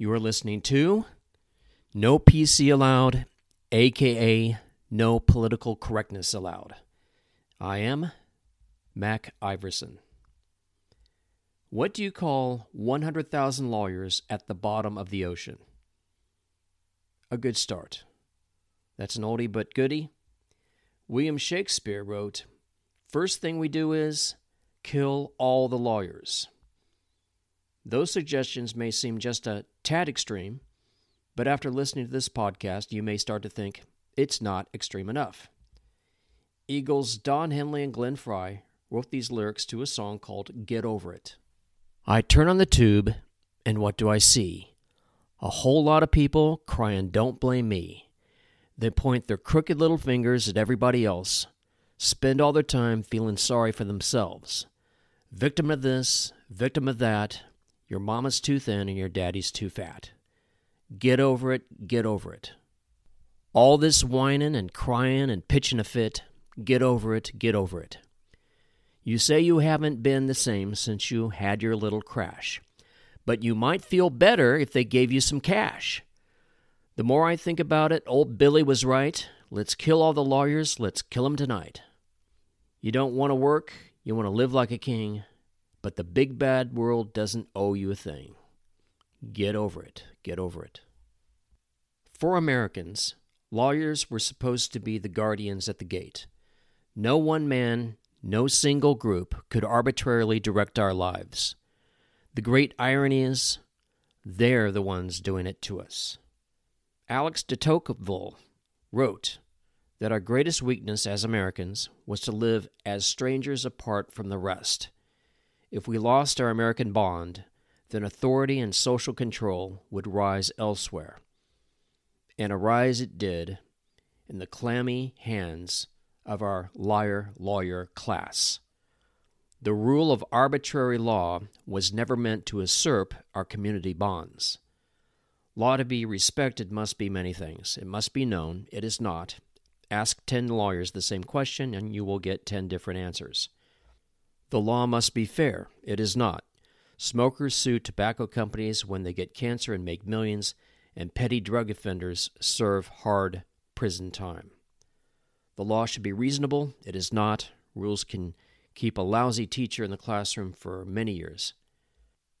You are listening to No PC Allowed, aka No Political Correctness Allowed. I am Mac Iverson. What do you call 100,000 lawyers at the bottom of the ocean? A good start. That's an oldie but goodie. William Shakespeare wrote, First thing we do is kill all the lawyers. Those suggestions may seem just a tad extreme, but after listening to this podcast, you may start to think it's not extreme enough. Eagles Don Henley and Glenn Frey wrote these lyrics to a song called Get Over It. I turn on the tube, and what do I see? A whole lot of people crying, Don't blame me. They point their crooked little fingers at everybody else, spend all their time feeling sorry for themselves. Victim of this, victim of that, your mama's too thin and your daddy's too fat. Get over it, get over it. All this whining and crying and pitching a fit, get over it, get over it. You say you haven't been the same since you had your little crash, but you might feel better if they gave you some cash. The more I think about it, old Billy was right. Let's kill all the lawyers, let's kill 'em tonight. You don't want to work, you want to live like a king, but the big bad world doesn't owe you a thing. Get over it. Get over it. For Americans, lawyers were supposed to be the guardians at the gate. No one man, no single group could arbitrarily direct our lives. The great irony is, they're the ones doing it to us. Alex de Tocqueville wrote that our greatest weakness as Americans was to live as strangers apart from the rest. If we lost our American bond, then authority and social control would rise elsewhere. And arise it did in the clammy hands of our liar lawyer class. The rule of arbitrary law was never meant to usurp our community bonds. Law to be respected must be many things. It must be known, it is not, Ask 10 lawyers the same question and you will get 10 different answers. The law must be fair. It is not. Smokers sue tobacco companies when they get cancer and make millions, and petty drug offenders serve hard prison time. The law should be reasonable. It is not. Rules can keep a lousy teacher in the classroom for many years.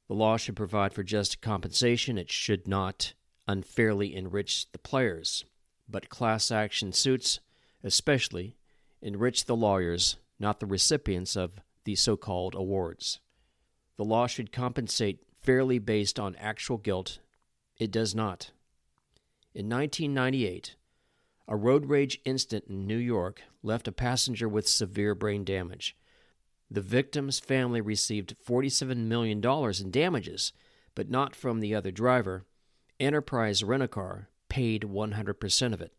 The law should provide for just compensation. It should not unfairly enrich the players but class action suits, especially, enrich the lawyers, not the recipients of the so called awards. The law should compensate fairly based on actual guilt. It does not. In 1998, a road rage incident in New York left a passenger with severe brain damage. The victim's family received $47 million in damages, but not from the other driver. Enterprise Rent a Car paid 100% of it.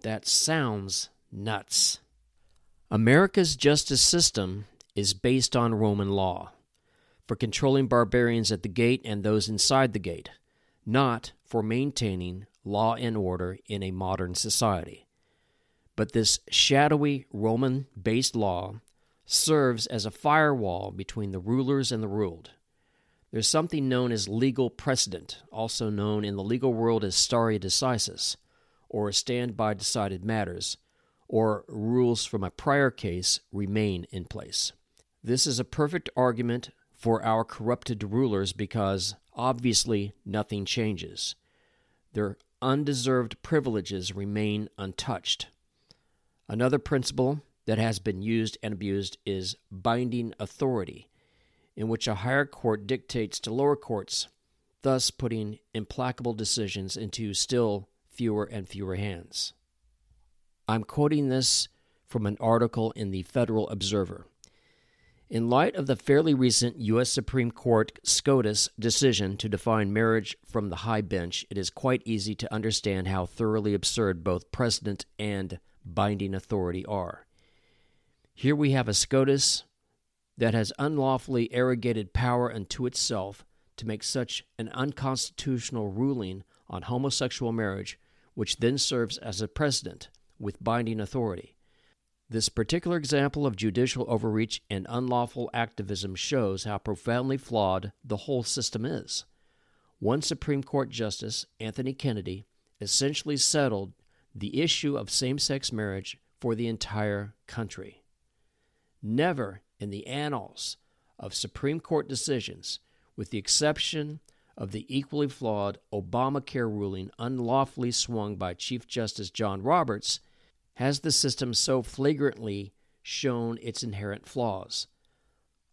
That sounds nuts. America's justice system is based on Roman law for controlling barbarians at the gate and those inside the gate, not for maintaining law and order in a modern society. But this shadowy Roman based law serves as a firewall between the rulers and the ruled. There's something known as legal precedent, also known in the legal world as stare decisis, or stand by decided matters, or rules from a prior case remain in place. This is a perfect argument for our corrupted rulers because obviously nothing changes. Their undeserved privileges remain untouched. Another principle that has been used and abused is binding authority in which a higher court dictates to lower courts, thus putting implacable decisions into still fewer and fewer hands. I'm quoting this from an article in the Federal Observer. In light of the fairly recent U.S. Supreme Court SCOTUS decision to define marriage from the high bench, it is quite easy to understand how thoroughly absurd both precedent and binding authority are. Here we have a SCOTUS that has unlawfully arrogated power unto itself to make such an unconstitutional ruling on homosexual marriage, which then serves as a precedent with binding authority. This particular example of judicial overreach and unlawful activism shows how profoundly flawed the whole system is. one Supreme Court Justice, Anthony Kennedy, essentially settled the issue of same sex marriage for the entire country. Never in the annals of Supreme Court decisions, with the exception of the equally flawed Obamacare ruling unlawfully swung by Chief Justice John Roberts, has the system so flagrantly shown its inherent flaws.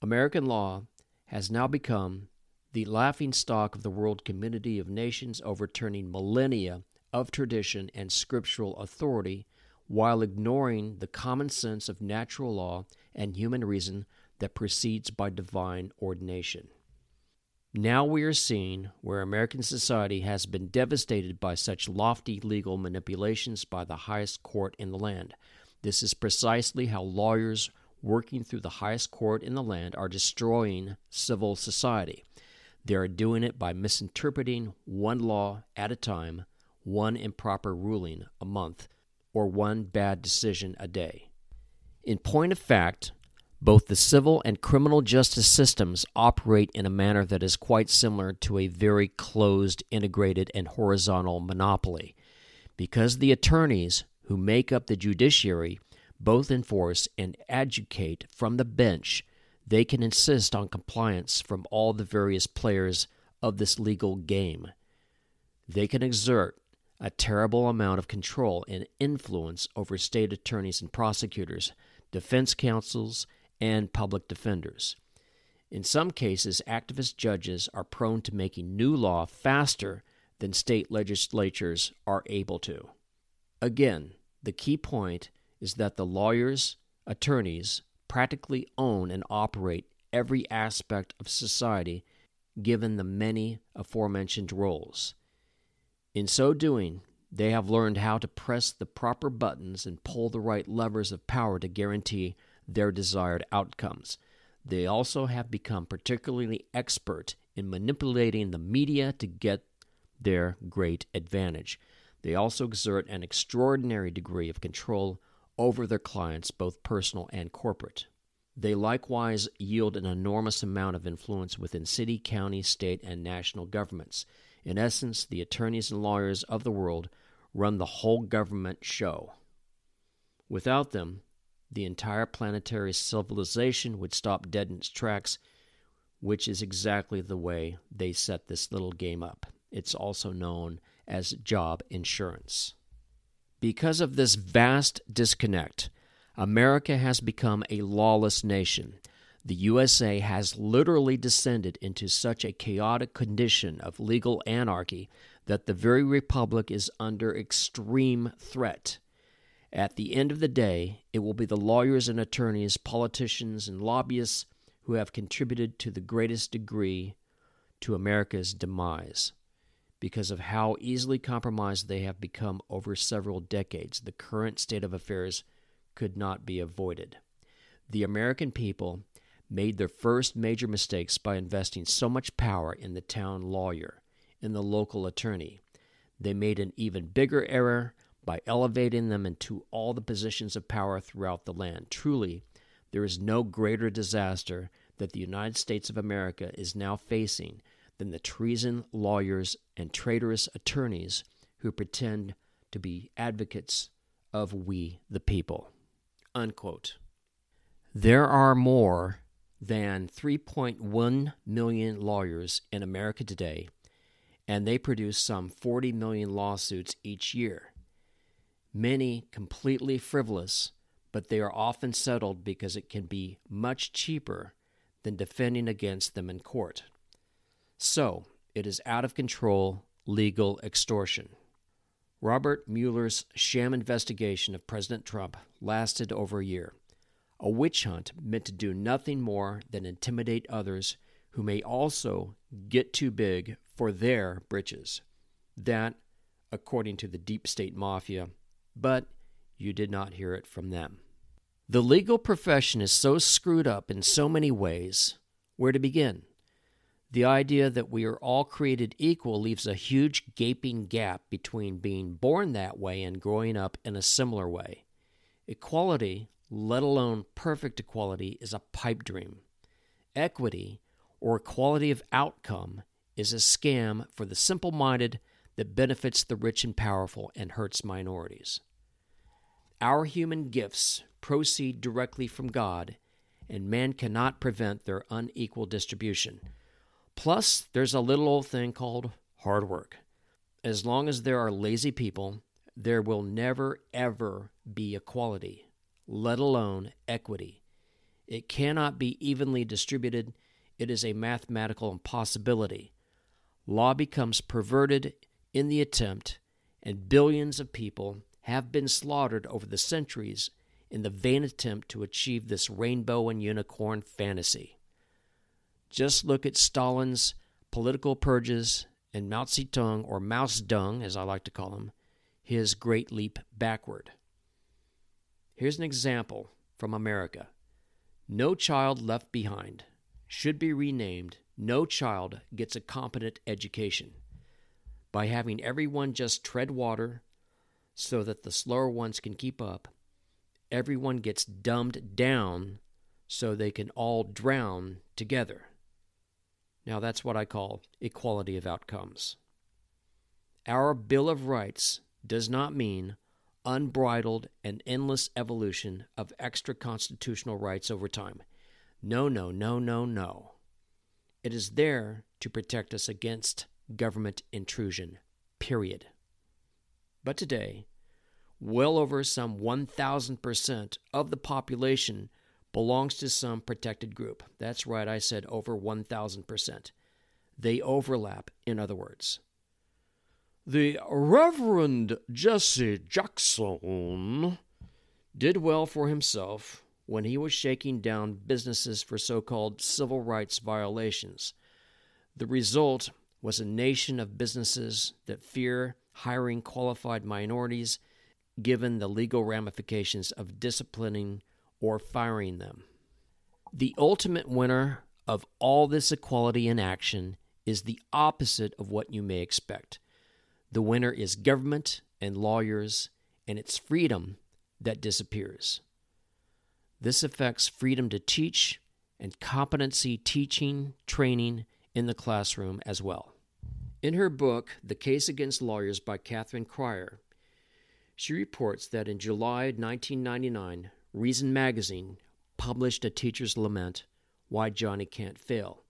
American law has now become the laughing stock of the world community of nations, overturning millennia of tradition and scriptural authority while ignoring the common sense of natural law and human reason that proceeds by divine ordination. Now we are seeing where American society has been devastated by such lofty legal manipulations by the highest court in the land. This is precisely how lawyers working through the highest court in the land are destroying civil society. They are doing it by misinterpreting one law at a time, one improper ruling a month, or one bad decision a day. In point of fact, both the civil and criminal justice systems operate in a manner that is quite similar to a very closed, integrated, and horizontal monopoly. Because the attorneys who make up the judiciary both enforce and adjudicate from the bench, they can insist on compliance from all the various players of this legal game. They can exert a terrible amount of control and influence over state attorneys and prosecutors, defense counsels, and public defenders. In some cases, activist judges are prone to making new law faster than state legislatures are able to. Again, the key point is that the lawyers, attorneys, practically own and operate every aspect of society given the many aforementioned roles. In so doing, they have learned how to press the proper buttons and pull the right levers of power to guarantee their desired outcomes. They also have become particularly expert in manipulating the media to get their great advantage. They also exert an extraordinary degree of control over their clients, both personal and corporate. They likewise yield an enormous amount of influence within city, county, state, and national governments. In essence, the attorneys and lawyers of the world run the whole government show. Without them, the entire planetary civilization would stop dead in its tracks, which is exactly the way they set this little game up. It's also known as job insurance. Because of this vast disconnect, America has become a lawless nation. The USA has literally descended into such a chaotic condition of legal anarchy that the very republic is under extreme threat. At the end of the day, it will be the lawyers and attorneys, politicians, and lobbyists who have contributed to the greatest degree to America's demise. Because of how easily compromised they have become over several decades, the current state of affairs could not be avoided. The American people made their first major mistakes by investing so much power in the town lawyer, in the local attorney. They made an even bigger error by elevating them into all the positions of power throughout the land. Truly, there is no greater disaster that the United States of America is now facing than the treason lawyers and traitorous attorneys who pretend to be advocates of we the people. Unquote. There are more than 3.1 million lawyers in America today, and they produce some 40 million lawsuits each year many completely frivolous, but they are often settled because it can be much cheaper than defending against them in court. So, it is out of control legal extortion. Robert Mueller's sham investigation of President Trump lasted over a year, a witch hunt meant to do nothing more than intimidate others who may also get too big for their britches. That, according to the deep state mafia, but you did not hear it from them. The legal profession is so screwed up in so many ways. Where to begin? The idea that we are all created equal leaves a huge gaping gap between being born that way and growing up in a similar way. Equality, let alone perfect equality, is a pipe dream. Equity, or equality of outcome, is a scam for the simple minded that benefits the rich and powerful and hurts minorities. Our human gifts proceed directly from God, and man cannot prevent their unequal distribution. Plus, there's a little old thing called hard work. As long as there are lazy people, there will never, ever be equality, let alone equity. It cannot be evenly distributed, it is a mathematical impossibility. Law becomes perverted in the attempt, and billions of people have been slaughtered over the centuries in the vain attempt to achieve this rainbow and unicorn fantasy. Just look at Stalin's political purges and Mao Zedong, or Mouse Dung as I like to call him, his great leap backward. Here's an example from America No Child Left Behind should be renamed No Child Gets a Competent Education by having everyone just tread water so that the slower ones can keep up. Everyone gets dumbed down so they can all drown together. Now, that's what I call equality of outcomes. Our Bill of Rights does not mean unbridled and endless evolution of extra constitutional rights over time. No, no, no, no, no. It is there to protect us against government intrusion, period. But today, well over some 1,000% of the population belongs to some protected group. That's right, I said over 1,000%. They overlap, in other words. The Reverend Jesse Jackson did well for himself when he was shaking down businesses for so called civil rights violations. The result was a nation of businesses that fear hiring qualified minorities given the legal ramifications of disciplining or firing them. The ultimate winner of all this equality in action is the opposite of what you may expect. The winner is government and lawyers, and it's freedom that disappears. This affects freedom to teach and competency teaching, training in the classroom as well. In her book, The Case Against Lawyers by Catherine Crier, she reports that in July 1999, Reason Magazine published A Teacher's Lament Why Johnny Can't Fail.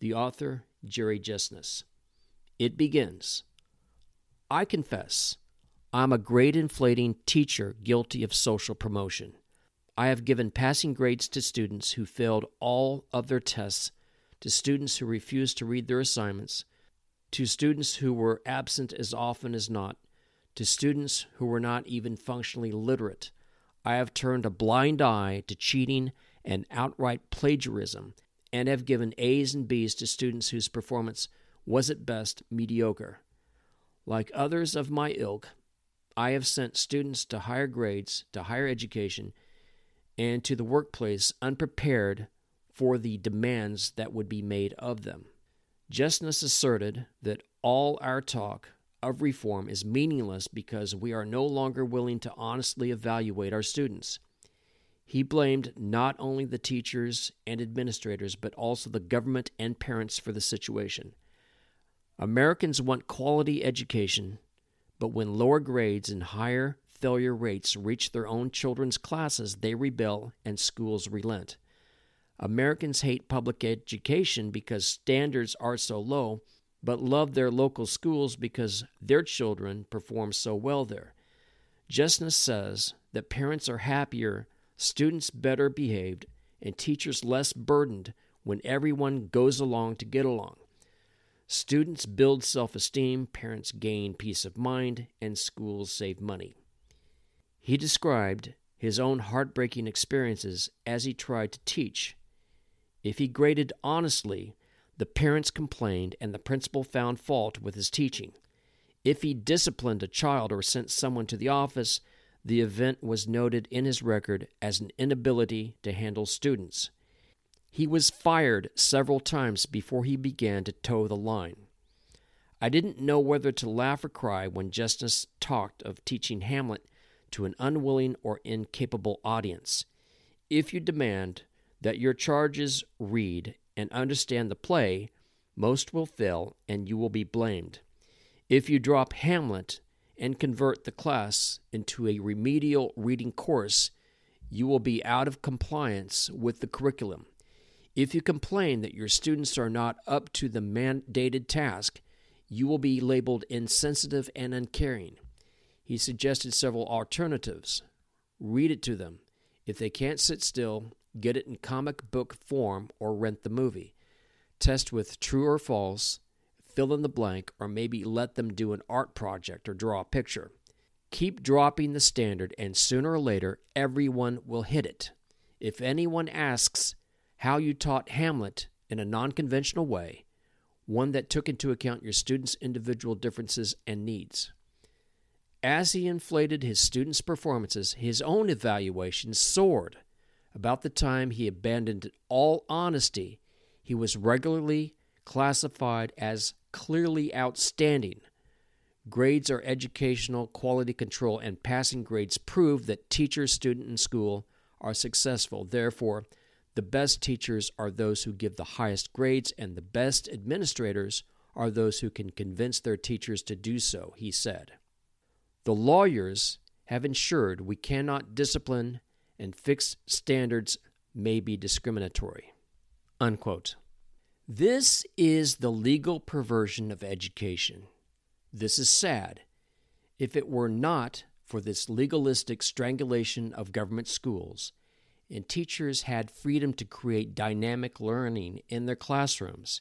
The author, Jerry Jesness. It begins I confess, I'm a grade inflating teacher guilty of social promotion. I have given passing grades to students who failed all of their tests, to students who refused to read their assignments, to students who were absent as often as not, to students who were not even functionally literate. I have turned a blind eye to cheating and outright plagiarism and have given A's and B's to students whose performance was at best mediocre. Like others of my ilk, I have sent students to higher grades, to higher education, and to the workplace unprepared for the demands that would be made of them. Jesness asserted that all our talk of reform is meaningless because we are no longer willing to honestly evaluate our students. He blamed not only the teachers and administrators, but also the government and parents for the situation. Americans want quality education, but when lower grades and higher failure rates reach their own children's classes, they rebel and schools relent. Americans hate public education because standards are so low but love their local schools because their children perform so well there. Jesness says that parents are happier, students better behaved, and teachers less burdened when everyone goes along to get along. Students build self esteem, parents gain peace of mind, and schools save money. He described his own heartbreaking experiences as he tried to teach. If he graded honestly, the parents complained, and the principal found fault with his teaching. If he disciplined a child or sent someone to the office, the event was noted in his record as an inability to handle students. He was fired several times before he began to toe the line. I didn't know whether to laugh or cry when Jesness talked of teaching Hamlet to an unwilling or incapable audience. If you demand that your charges read and understand the play, most will fail and you will be blamed. If you drop Hamlet and convert the class into a remedial reading course, you will be out of compliance with the curriculum. If you complain that your students are not up to the mandated task, you will be labeled insensitive and uncaring. He suggested several alternatives. Read it to them. If they can't sit still, get it in comic book form or rent the movie. Test with true or false, fill in the blank, or maybe let them do an art project or draw a picture. Keep dropping the standard, and sooner or later, everyone will hit it. If anyone asks how you taught Hamlet in a non conventional way, one that took into account your students' individual differences and needs. As he inflated his students' performances, his own evaluations soared. About the time he abandoned all honesty, he was regularly classified as clearly outstanding. Grades are educational quality control, and passing grades prove that teacher, student, and school are successful. Therefore, the best teachers are those who give the highest grades, and the best administrators are those who can convince their teachers to do so, he said. The lawyers have ensured we cannot discipline and fixed standards may be discriminatory. Unquote. This is the legal perversion of education. This is sad. If it were not for this legalistic strangulation of government schools, and teachers had freedom to create dynamic learning in their classrooms,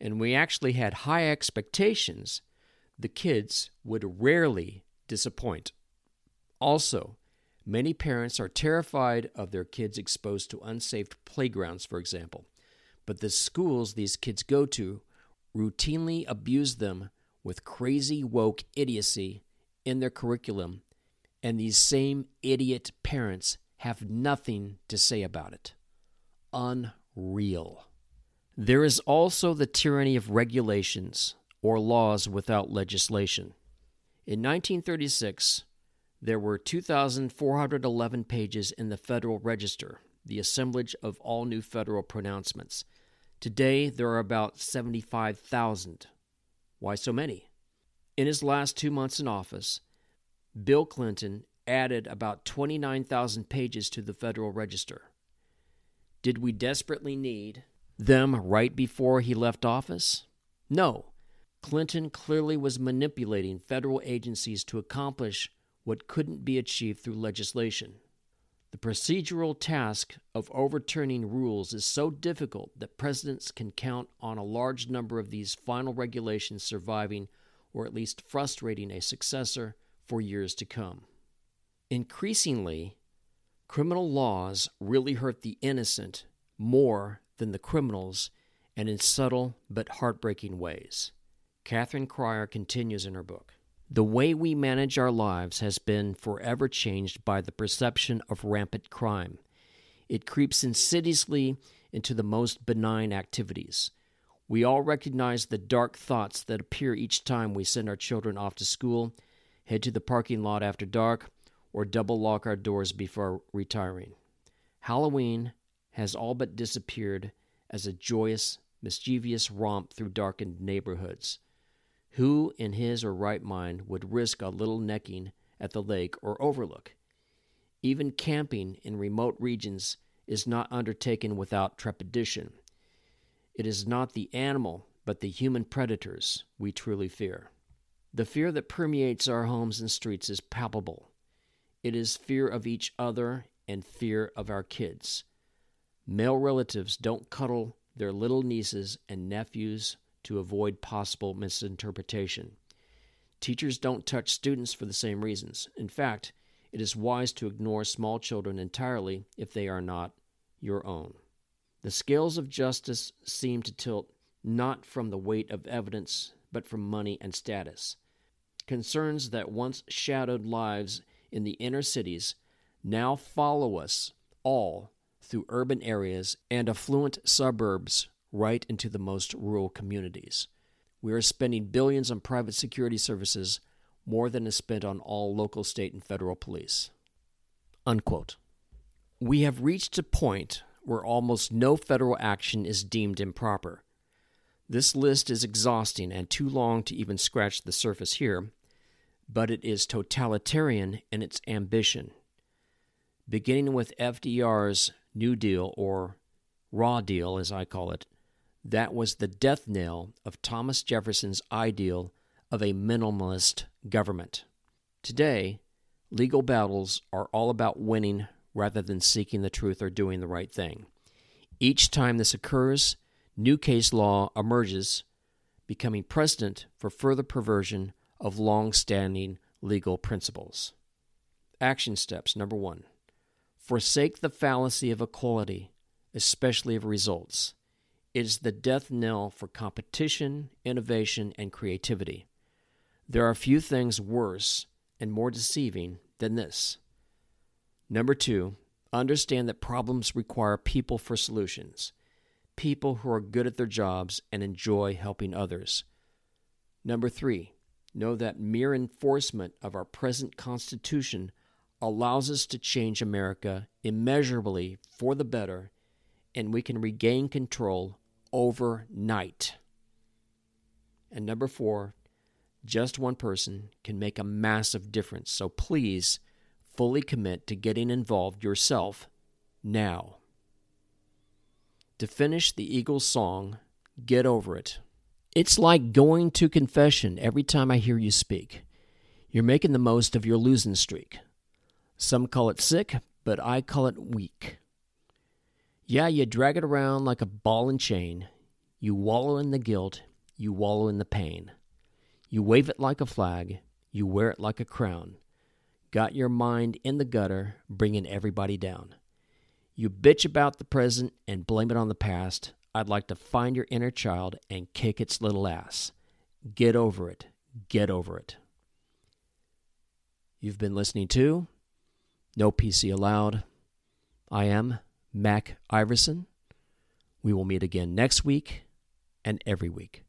and we actually had high expectations, the kids would rarely disappoint. Also, many parents are terrified of their kids exposed to unsafe playgrounds, for example, but the schools these kids go to routinely abuse them with crazy woke idiocy in their curriculum, and these same idiot parents have nothing to say about it. Unreal. There is also the tyranny of regulations or laws without legislation. In 1936, there were 2,411 pages in the Federal Register, the assemblage of all new federal pronouncements. Today, there are about 75,000. Why so many? In his last two months in office, Bill Clinton added about 29,000 pages to the Federal Register. Did we desperately need them right before he left office? No. Clinton clearly was manipulating federal agencies to accomplish what couldn't be achieved through legislation. The procedural task of overturning rules is so difficult that presidents can count on a large number of these final regulations surviving or at least frustrating a successor for years to come. Increasingly, criminal laws really hurt the innocent more than the criminals and in subtle but heartbreaking ways. Catherine Crier continues in her book. The way we manage our lives has been forever changed by the perception of rampant crime. It creeps insidiously into the most benign activities. We all recognize the dark thoughts that appear each time we send our children off to school, head to the parking lot after dark, or double lock our doors before retiring. Halloween has all but disappeared as a joyous, mischievous romp through darkened neighborhoods. Who in his or right mind would risk a little necking at the lake or overlook? Even camping in remote regions is not undertaken without trepidation. It is not the animal, but the human predators we truly fear. The fear that permeates our homes and streets is palpable. It is fear of each other and fear of our kids. Male relatives don't cuddle their little nieces and nephews to avoid possible misinterpretation. Teachers don't touch students for the same reasons. In fact, it is wise to ignore small children entirely if they are not your own. The scales of justice seem to tilt not from the weight of evidence, but from money and status. Concerns that once shadowed lives in the inner cities now follow us all through urban areas and affluent suburbs right into the most rural communities. We are spending billions on private security services, more than is spent on all local, state, and federal police. Unquote. We have reached a point where almost no federal action is deemed improper. This list is exhausting and too long to even scratch the surface here, but it is totalitarian in its ambition. Beginning with FDR's New Deal, or Raw Deal as I call it, that was the death knell of Thomas Jefferson's ideal of a minimalist government. Today, legal battles are all about winning rather than seeking the truth or doing the right thing. Each time this occurs, new case law emerges, becoming precedent for further perversion of long standing legal principles. Action steps number one forsake the fallacy of equality, especially of results. Is the death knell for competition, innovation, and creativity. There are few things worse and more deceiving than this. Number two, understand that problems require people for solutions people who are good at their jobs and enjoy helping others. Number three, know that mere enforcement of our present Constitution allows us to change America immeasurably for the better, and we can regain control overnight. And number four, just one person can make a massive difference. So please fully commit to getting involved yourself now. To finish the Eagles song, Get Over It. It's like going to confession every time I hear you speak. You're making the most of your losing streak. Some call it sick, but I call it weak. Yeah, you drag it around like a ball and chain. You wallow in the guilt, you wallow in the pain. You wave it like a flag, you wear it like a crown. Got your mind in the gutter, bringing everybody down. You bitch about the present and blame it on the past. I'd like to find your inner child and kick its little ass. Get over it. Get over it. You've been listening to No PC Allowed. I am Mac Iverson. We will meet again next week and every week.